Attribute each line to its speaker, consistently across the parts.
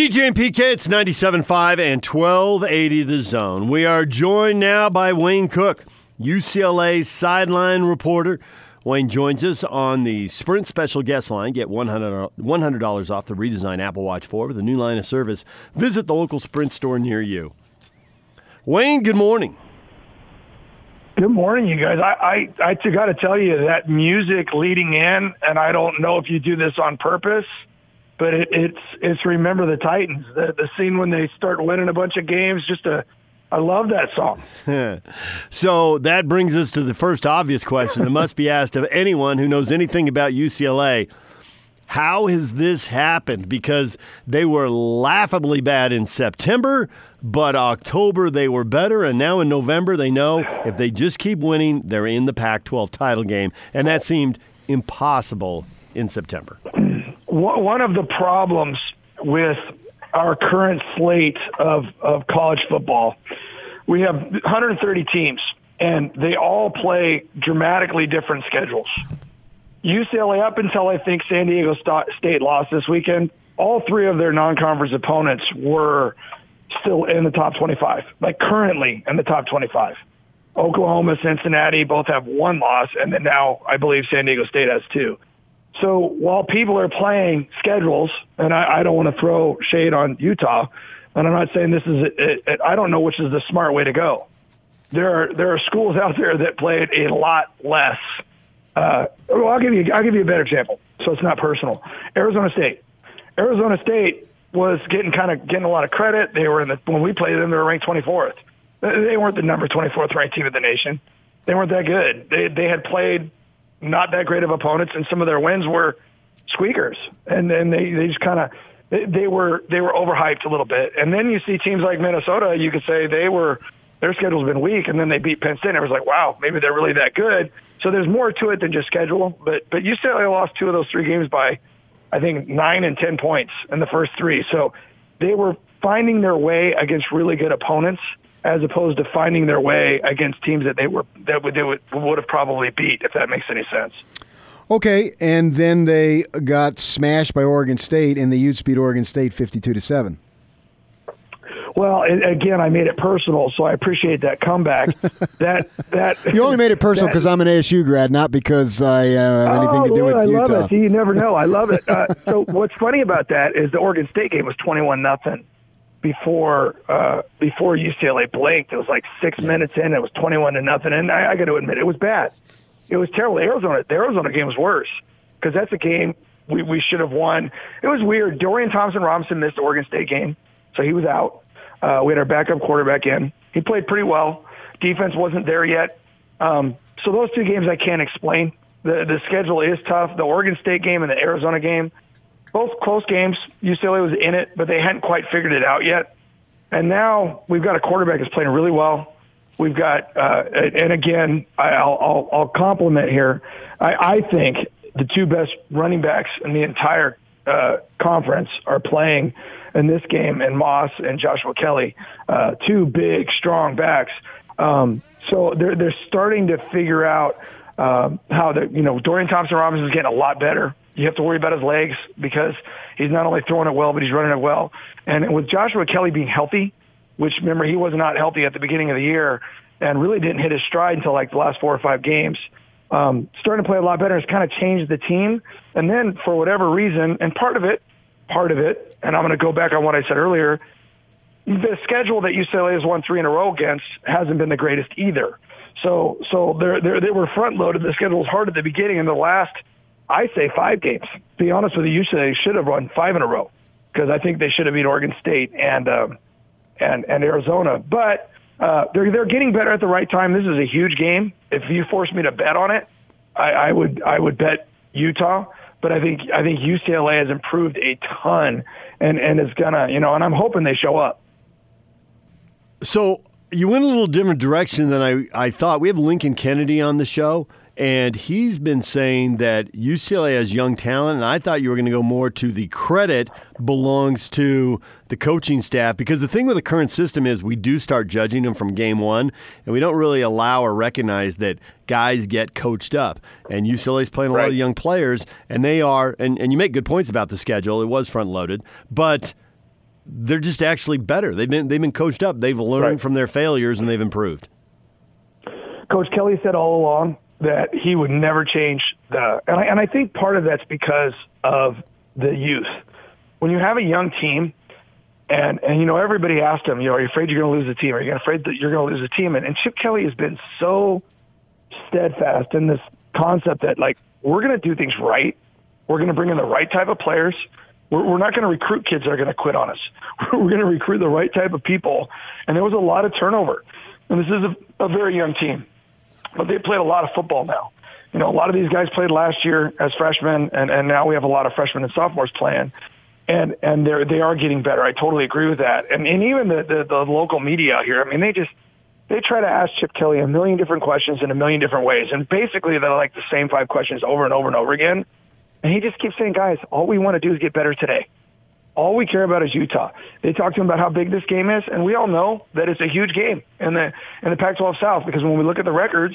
Speaker 1: DJ and PK, it's 97.5 and 1280 the zone. We are joined now by Wayne Cook, UCLA sideline reporter. Wayne joins us on the Sprint special guest line. Get $100, $100 off the redesigned Apple Watch 4 with a new line of service. Visit the local Sprint store near you. Wayne, good morning.
Speaker 2: Good morning, you guys. I I, I got to tell you that music leading in, and I don't know if you do this on purpose, but it, it's it's remember the Titans, the the scene when they start winning a bunch of games. Just a, I love that song.
Speaker 1: so that brings us to the first obvious question that must be asked of anyone who knows anything about UCLA. How has this happened? Because they were laughably bad in September, but October they were better, and now in November they know if they just keep winning, they're in the Pac 12 title game. And that seemed impossible in September.
Speaker 2: One of the problems with our current slate of, of college football, we have 130 teams, and they all play dramatically different schedules. UCLA, up until I think San Diego State lost this weekend, all three of their non-conference opponents were still in the top 25, like currently in the top 25. Oklahoma, Cincinnati both have one loss, and then now I believe San Diego State has two. So while people are playing schedules, and I, I don't want to throw shade on Utah, and I'm not saying this is, it, it, I don't know which is the smart way to go. There are there are schools out there that played a lot less uh, well, I'll give you I'll give you a better example, so it's not personal. Arizona State. Arizona State was getting kind of getting a lot of credit. They were in the when we played them, they were ranked 24th. They weren't the number 24th ranked team in the nation. They weren't that good. They they had played not that great of opponents, and some of their wins were squeakers. And then they they just kind of they, were they were overhyped a little bit. And then you see teams like Minnesota. You could say they were their schedule's been weak, and then they beat Penn State. And it was like, wow, maybe they're really that good. So there's more to it than just schedule. But but UCLA lost two of those three games by, I think, nine and ten points in the first three. So they were finding their way against really good opponents, as opposed to finding their way against teams that they were that would they would, would have probably beat, if that makes any sense.
Speaker 3: Okay, and then they got smashed by Oregon State, and the Utes beat Oregon State fifty-two to seven.
Speaker 2: Well, again, I made it personal, so I appreciate that comeback. that that
Speaker 3: you only made it personal because I'm an ASU grad, not because I uh, have anything
Speaker 2: oh,
Speaker 3: to do
Speaker 2: Lord,
Speaker 3: with
Speaker 2: I
Speaker 3: Utah.
Speaker 2: I love it. See, you never know. I love it. Uh, so what's funny about that is the Oregon State game was 21 nothing before uh, before UCLA blinked. It was like six minutes in. It was 21 to nothing, and I, I got to admit it was bad. It was terrible. Arizona, the Arizona game was worse because that's a game we, we should have won. It was weird. Dorian Thompson Robinson missed the Oregon State game, so he was out. Uh, we had our backup quarterback in. He played pretty well. Defense wasn't there yet. Um, so those two games I can't explain. The the schedule is tough. The Oregon State game and the Arizona game, both close games. UCLA was in it, but they hadn't quite figured it out yet. And now we've got a quarterback that's playing really well. We've got, uh, and again, I'll, I'll, I'll compliment here. I, I think the two best running backs in the entire uh, conference are playing in this game, and Moss and Joshua Kelley, uh, two big, strong backs. Um, so they're they're starting to figure out uh, how the you know Dorian Thompson Robinson is getting a lot better. You have to worry about his legs because he's not only throwing it well, but he's running it well. And with Joshua Kelley being healthy, which remember he was not healthy at the beginning of the year and really didn't hit his stride until like the last four or five games. Um, starting to play a lot better. It's kind of changed the team. And then for whatever reason, and part of it part of it, and I'm going to go back on what I said earlier, the schedule that UCLA has won three in a row against hasn't been the greatest either. So, so they're, they're, they were front loaded. The schedule was hard at the beginning. In the last, I say five games. To be honest with you, UCLA should have run five in a row because I think they should have beat Oregon State and um, and and Arizona. But uh, they're they're getting better at the right time. This is a huge game. If you force me to bet on it, I, I would I would bet Utah but I think I think UCLA has improved a ton, and and is gonna you know, and I'm hoping they show up.
Speaker 1: So you went a little different direction than I I thought. We have Lincoln Kennedy on the show. And he's been saying that UCLA has young talent, and I thought you were going to go more to the credit belongs to the coaching staff because the thing with the current system is we do start judging them from game one, and we don't really allow or recognize that guys get coached up. And UCLA's playing a right. lot of young players, and they are, and, and you make good points about the schedule. It was front loaded, but they're just actually better. They've been they've been coached up. They've learned
Speaker 2: Right.
Speaker 1: from their failures and they've improved.
Speaker 2: Coach Kelly said all along that he would never change the, and I, and I think part of that's because of the youth. When you have a young team, and and you know everybody asked him, you know, are you afraid you're going to lose the team? Are you afraid that you're going to lose the team? And, and Chip Kelly has been so steadfast in this concept that like we're going to do things right. We're going to bring in the right type of players. We're, we're not going to recruit kids that are going to quit on us. We're going to recruit the right type of people. And there was a lot of turnover. And this is a, a very young team, but they played a lot of football now. You know, a lot of these guys played last year as freshmen, and, and now we have a lot of freshmen and sophomores playing. And and they're they are getting better. I totally agree with that. And and even the, the the local media out here. I mean, they just they try to ask Chip Kelly a million different questions in a million different ways, and basically they're like the same five questions over and over and over again. And he just keeps saying, guys, all we want to do is get better today. All we care about is Utah. They talk to him about how big this game is, and we all know that it's a huge game in the in the Pac-12 South because when we look at the records,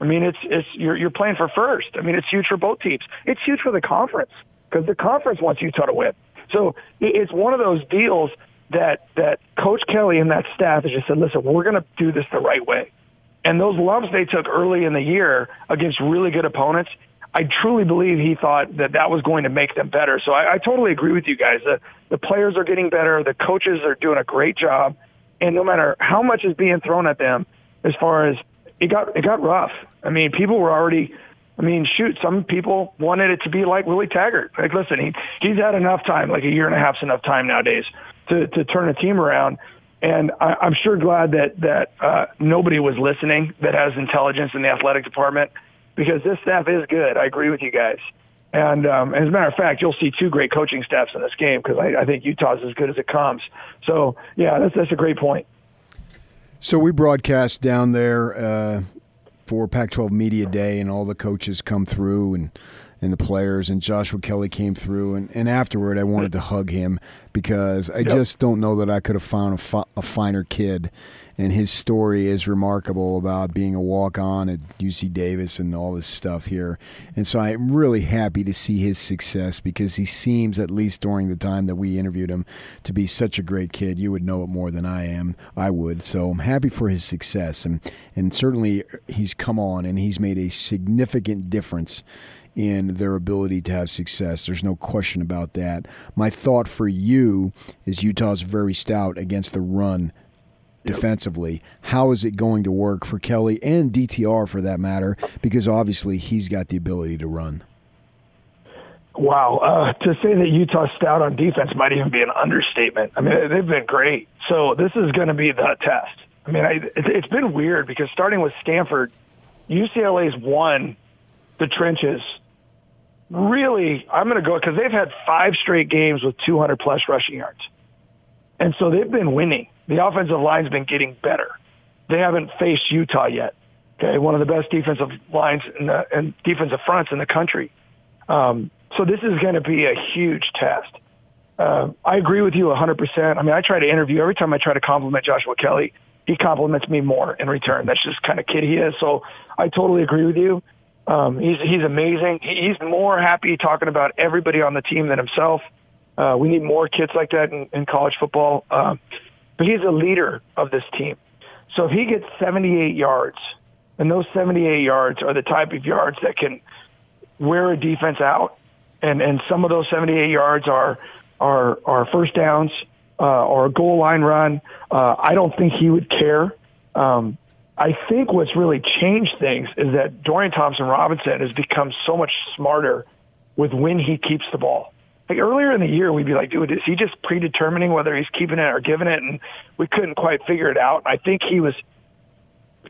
Speaker 2: I mean, it's it's you're you're playing for first. I mean, it's huge for both teams. It's huge for the conference because the conference wants Utah to win. So it's one of those deals that that Coach Kelly and that staff has just said, listen, we're going to do this the right way. And those lumps they took early in the year against really good opponents, I truly believe he thought that that was going to make them better. So I, I totally agree with you guys. The, the players are getting better. The coaches are doing a great job. And no matter how much is being thrown at them, as far as it got, it got rough. I mean, people were already, I mean, shoot, some people wanted it to be like Willie Taggart. Like, listen, he, he's had enough time, like a year and a half's enough time nowadays to, to turn a team around. And I, I'm sure glad that that uh, nobody was listening that has intelligence in the athletic department because this staff is good. I agree with you guys. And um, as a matter of fact, you'll see two great coaching staffs in this game because I, I think Utah's as good as it comes. So yeah, that's that's a great point.
Speaker 3: So we broadcast down there uh, for Pac-12 Media Day, and all the coaches come through, and and the players, and Joshua Kelley came through, and, and afterward, I wanted to hug him because I just don't know that I could have found a, fi- a finer kid, and his story is remarkable about being a walk-on at UC Davis and all this stuff here, and so I'm really happy to see his success because he seems, at least during the time that we interviewed him, to be such a great kid. You would know it more than I am. I would. So I'm happy for his success, and and certainly he's come on and he's made a significant difference in their ability to have success. There's no question about that. My thought for you is Utah's very stout against the run defensively. How is it going to work for Kelley and DTR for that matter? Because obviously he's got the ability to run.
Speaker 2: Wow, uh, to say that Utah's stout on defense might even be an understatement. I mean, they've been great. So this is going to be the test. I mean, I, it, it's been weird because starting with Stanford, UCLA's won the trenches. Really, I'm going to go because they've had five straight games with 200 plus rushing yards, and so they've been winning. The offensive line's been getting better. They haven't faced Utah yet. Okay, one of the best defensive lines in the, and defensive fronts in the country. Um, so this is going to be a huge test. Uh, I agree with you 100%. I mean, I try to interview every time I try to compliment Joshua Kelley. He compliments me more in return. That's just kind of kid he is. So I totally agree with you. Um, he's he's amazing. He's more happy talking about everybody on the team than himself. Uh, we need more kids like that in, in college football. Uh, but he's a leader of this team. So if he gets 78 yards, and those 78 yards are the type of yards that can wear a defense out, and and some of those 78 yards are are are first downs uh, or a goal line run. Uh, I don't think he would care. Um, I think what's really changed things is that Dorian Thompson Robinson has become so much smarter with when he keeps the ball. Like earlier in the year, we'd be like, dude, is he just predetermining whether he's keeping it or giving it? And we couldn't quite figure it out. I think he was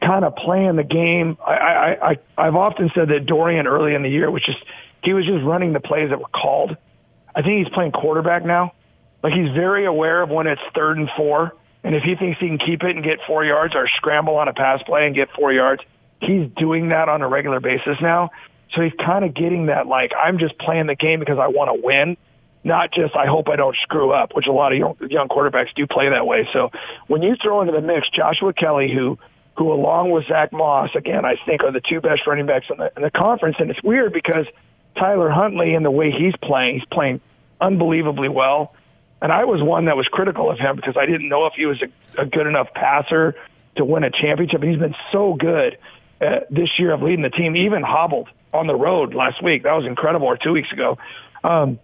Speaker 2: kind of playing the game. I, I, I, I've often said that Dorian early in the year was just, he was just running the plays that were called. I think he's playing quarterback now. Like he's very aware of when it's third and four. And if he thinks he can keep it and get four yards or scramble on a pass play and get four yards, he's doing that on a regular basis now. So he's kind of getting that like, I'm just playing the game because I want to win, not just I hope I don't screw up, which a lot of young, young quarterbacks do play that way. So when you throw into the mix Joshua Kelley, who who along with Zack Moss, again, I think are the two best running backs in the, in the conference. And it's weird because Tyler Huntley and the way he's playing, he's playing unbelievably well. And I was one that was critical of him because I didn't know if he was a, a good enough passer to win a championship. And he's been so good uh, this year of leading the team, even hobbled on the road last week. That was incredible, or two weeks ago. Um,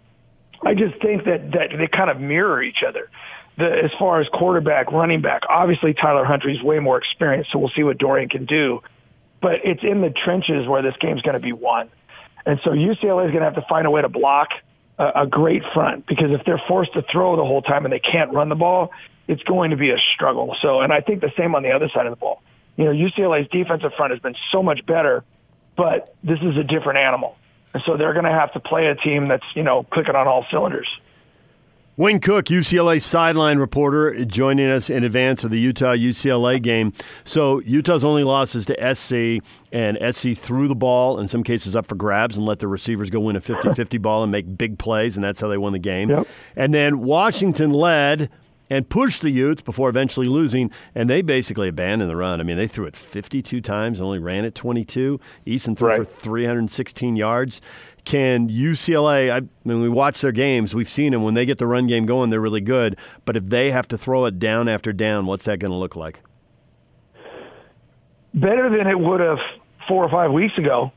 Speaker 2: I just think that, that they kind of mirror each other. The, as far as quarterback, running back, obviously Tyler Huntley's way more experienced, so we'll see what Dorian can do. But it's in the trenches where this game's going to be won. And so UCLA is going to have to find a way to block a, a great front because if they're forced to throw the whole time and they can't run the ball, it's going to be a struggle. So, and I think the same on the other side of the ball. You know, UCLA's defensive front has been so much better, but this is a different animal. And so they're going to have to play a team that's, you know, clicking on all cylinders.
Speaker 1: Wayne Cook, UCLA sideline reporter, joining us in advance of the Utah UCLA game. So Utah's only losses to SC, and SC threw the ball, in some cases up for grabs, and let the receivers go win a 50 50 ball and make big plays, and that's how they won the game.
Speaker 2: Yep.
Speaker 1: And then Washington led and pushed the Utes before eventually losing, and they basically abandoned the run. I mean, they threw it 52 times and only ran it 22. Eason threw
Speaker 2: Right.
Speaker 1: for 316 yards. Can UCLA, I, mean, we watch their games, we've seen them when they get the run game going, they're really good. But if they have to throw it down after down, what's that going to look like?
Speaker 2: better than it would have four or five weeks ago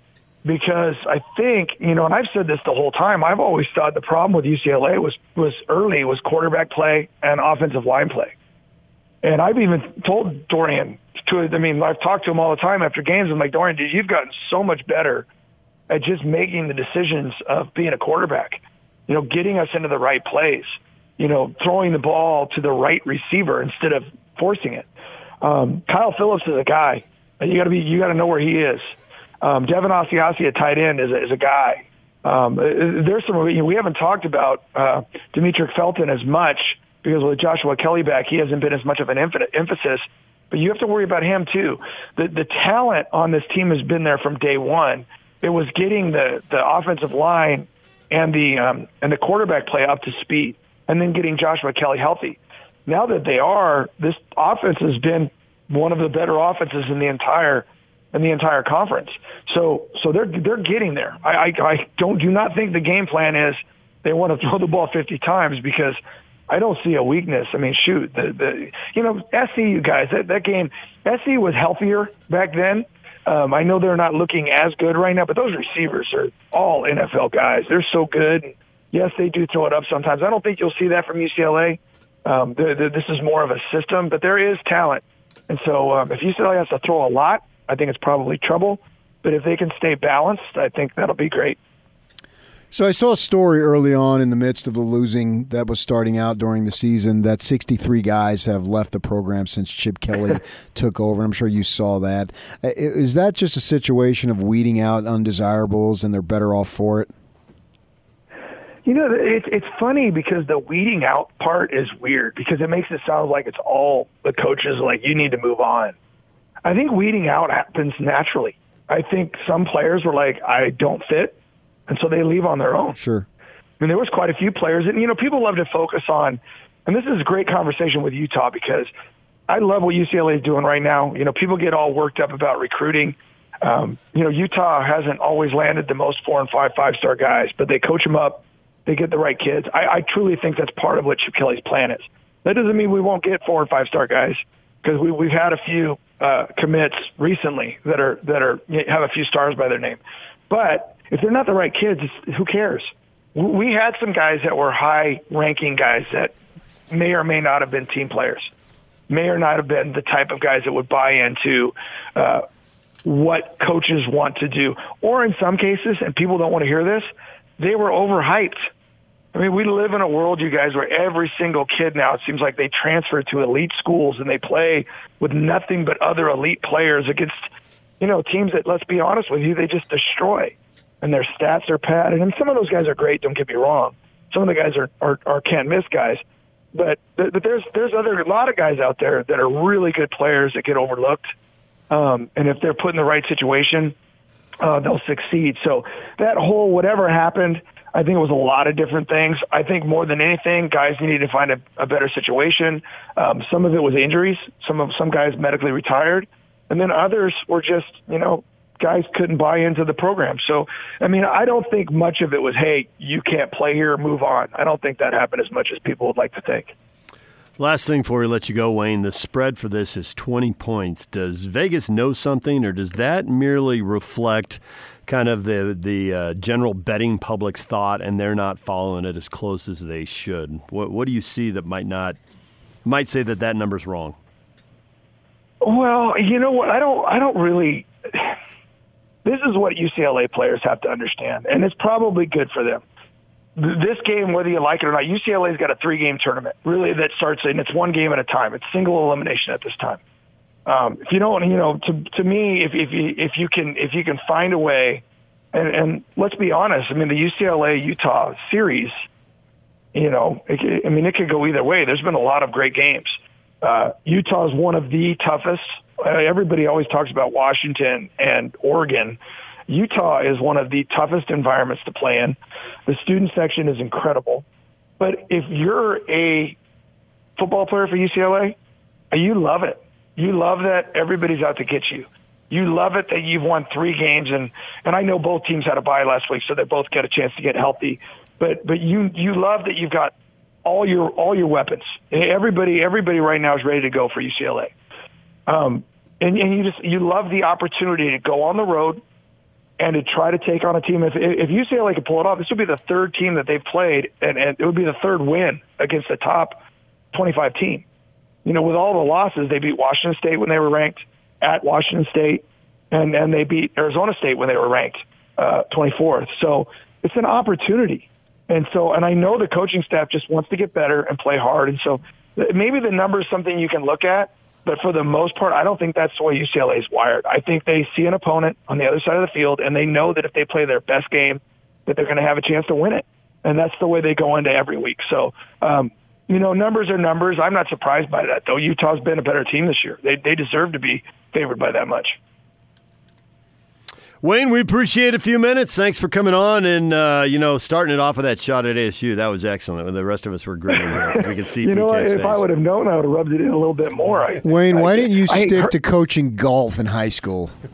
Speaker 2: because I think, you know, and I've said this the whole time, I've always thought the problem with UCLA was, was early was quarterback play and offensive line play. And I've even told Dorian to, I mean, I've talked to him all the time after games. I'm like, Dorian, dude, you've gotten so much better at just making the decisions of being a quarterback, you know, getting us into the right plays, you know, throwing the ball to the right receiver instead of forcing it. Um, Kyle Philips is a guy. You got to be, you got to know where he is. Um, Devin Asiasi at tight end is a, is a guy. Um, uh, there's some, you know, we haven't talked about uh, Demetric Felton as much because with Joshua Kelley back, he hasn't been as much of an emph- emphasis. But you have to worry about him too. The the talent on this team has been there from day one. It was getting the the offensive line and the um, and the quarterback play up to speed, and then getting Joshua Kelley healthy. Now that they are, this offense has been one of the better offenses in the entire in the entire conference. So so they're they're getting there. I, I, I don't do not think the game plan is they want to throw the ball 50 times because I don't see a weakness. I mean, shoot, the the you know SC you guys that that game SC was healthier back then. Um, I know they're not looking as good right now, but those receivers are all NFL guys. They're so good. Yes, they do throw it up sometimes. I don't think you'll see that from UCLA. Um, the, the, this is more of a system, but there is talent. And so um, if UCLA has to throw a lot, I think it's probably trouble. But if they can stay balanced, I think that'll be great.
Speaker 3: So I saw a story early on in the midst of the losing that was starting out during the season that 63 guys have left the program since Chip Kelly took over. I'm sure you saw that. Uh, that just a situation of weeding out undesirables and they're better off for it?
Speaker 2: You know, it's it's funny because the weeding out part is weird because it makes it sound like it's all the coaches like you need to move on. I think weeding out happens naturally. I think some players were like, I don't fit, and so they leave on their own.
Speaker 3: Sure.
Speaker 2: I mean, there was quite a few players, and you know, people love to focus on, and this is a great conversation with Utah because I love what UCLA is doing right now. You know, people get all worked up about recruiting. Um, you know, Utah hasn't always landed the most four and five five star guys, but they coach them up. They get the right kids. I, I truly think that's part of what Chip Kelly's plan is. That doesn't mean we won't get four and five star guys because we, we've had a few uh, commits recently that are that are have a few stars by their name. But if they're not the right kids, who cares? We had some guys that were high ranking guys that may or may not have been team players, may or not have been the type of guys that would buy into uh, what coaches want to do. Or in some cases, and people don't want to hear this, they were overhyped. I mean, we live in a world, you guys, where every single kid now, it seems like they transfer to elite schools and they play with nothing but other elite players against, you know, teams that, let's be honest with you, they just destroy. And their stats are padded. And some of those guys are great, don't get me wrong. Some of the guys are, are, are can't miss guys. But, but there's, there's other, a lot of guys out there that are really good players that get overlooked. Um, and if they're put in the right situation, uh, they'll succeed. So that whole whatever happened, I think it was a lot of different things. I think more than anything, guys needed to find a, a better situation. Um, some of it was injuries. Some of some guys medically retired, and then others were just you know guys couldn't buy into the program. So, I mean, I don't think much of it was, hey, you can't play here, move on. I don't think that happened as much as people would like to think.
Speaker 1: Last thing before we let you go, Wayne, the spread for this is 20 points. Does Vegas know something, or does that merely reflect kind of the, the uh, general betting public's thought and they're not following it as close as they should? What, what do you see that might not, might say that that number's wrong?
Speaker 2: Well, you know what? I don't. I don't really. This is what UCLA players have to understand, and it's probably good for them. This game, whether you like it or not, UCLA's got a three-game tournament. Really, that starts and it's one game at a time. It's single elimination at this time. Um, if you don't, you know, to to me, if if you if you can if you can find a way, and, and let's be honest, I mean, the UCLA Utah series, you know, it, I mean, it could go either way. There's been a lot of great games. Uh, Utah is one of the toughest. Uh, everybody always talks about Washington and Oregon. Utah is one of the toughest environments to play in. The student section is incredible. But if you're a football player for UCLA, you love it. You love that everybody's out to get you. You love it that you've won three games, and and I know both teams had a bye last week, so they both get a chance to get healthy. But but you you love that you've got all your all your weapons. Everybody everybody right now is ready to go for UCLA. Um, and, and you just you love the opportunity to go on the road and to try to take on a team. If if UCLA could pull it off, this would be the third team that they've played, and, and it would be the third win against the top 25 team. You know, with all the losses, they beat Washington State when they were ranked at Washington State, and and they beat Arizona State when they were ranked uh, 24th. So it's an opportunity. And so, and I know the coaching staff just wants to get better and play hard. And so maybe the number is something you can look at, but for the most part, I don't think that's the way UCLA is wired. I think they see an opponent on the other side of the field and they know that if they play their best game, that they're going to have a chance to win it. And that's the way they go into every week. So, um, you know, numbers are numbers. I'm not surprised by that, though. Utah's been a better team this year. They they deserve to be favored by that much.
Speaker 1: Wayne, we appreciate a few minutes. Thanks for coming on and uh, you know starting it off with that shot at ASU. That was excellent. When the rest of us were grinning, we could see.
Speaker 2: you know,
Speaker 1: PK's
Speaker 2: if
Speaker 1: face.
Speaker 2: I would have known, I would have rubbed it in a little bit more. I,
Speaker 3: Wayne,
Speaker 2: I,
Speaker 3: why didn't you
Speaker 2: I
Speaker 3: stick
Speaker 2: heard-
Speaker 3: to coaching golf in high school?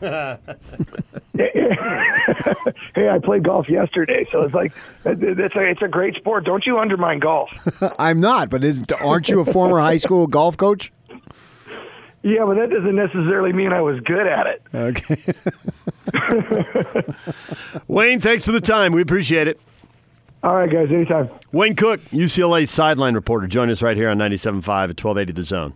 Speaker 2: hey, I played golf yesterday, so it's like it's a it's a great sport. Don't you undermine golf?
Speaker 3: I'm not, but isn't, aren't you a former high school golf coach?
Speaker 2: Yeah, but that doesn't necessarily mean I was good at it.
Speaker 3: Okay.
Speaker 1: Wayne, thanks for the time. We appreciate it.
Speaker 2: All right, guys, anytime.
Speaker 1: Wayne Cook, UCLA sideline reporter, join us right here on 97.5 at 1280 The Zone.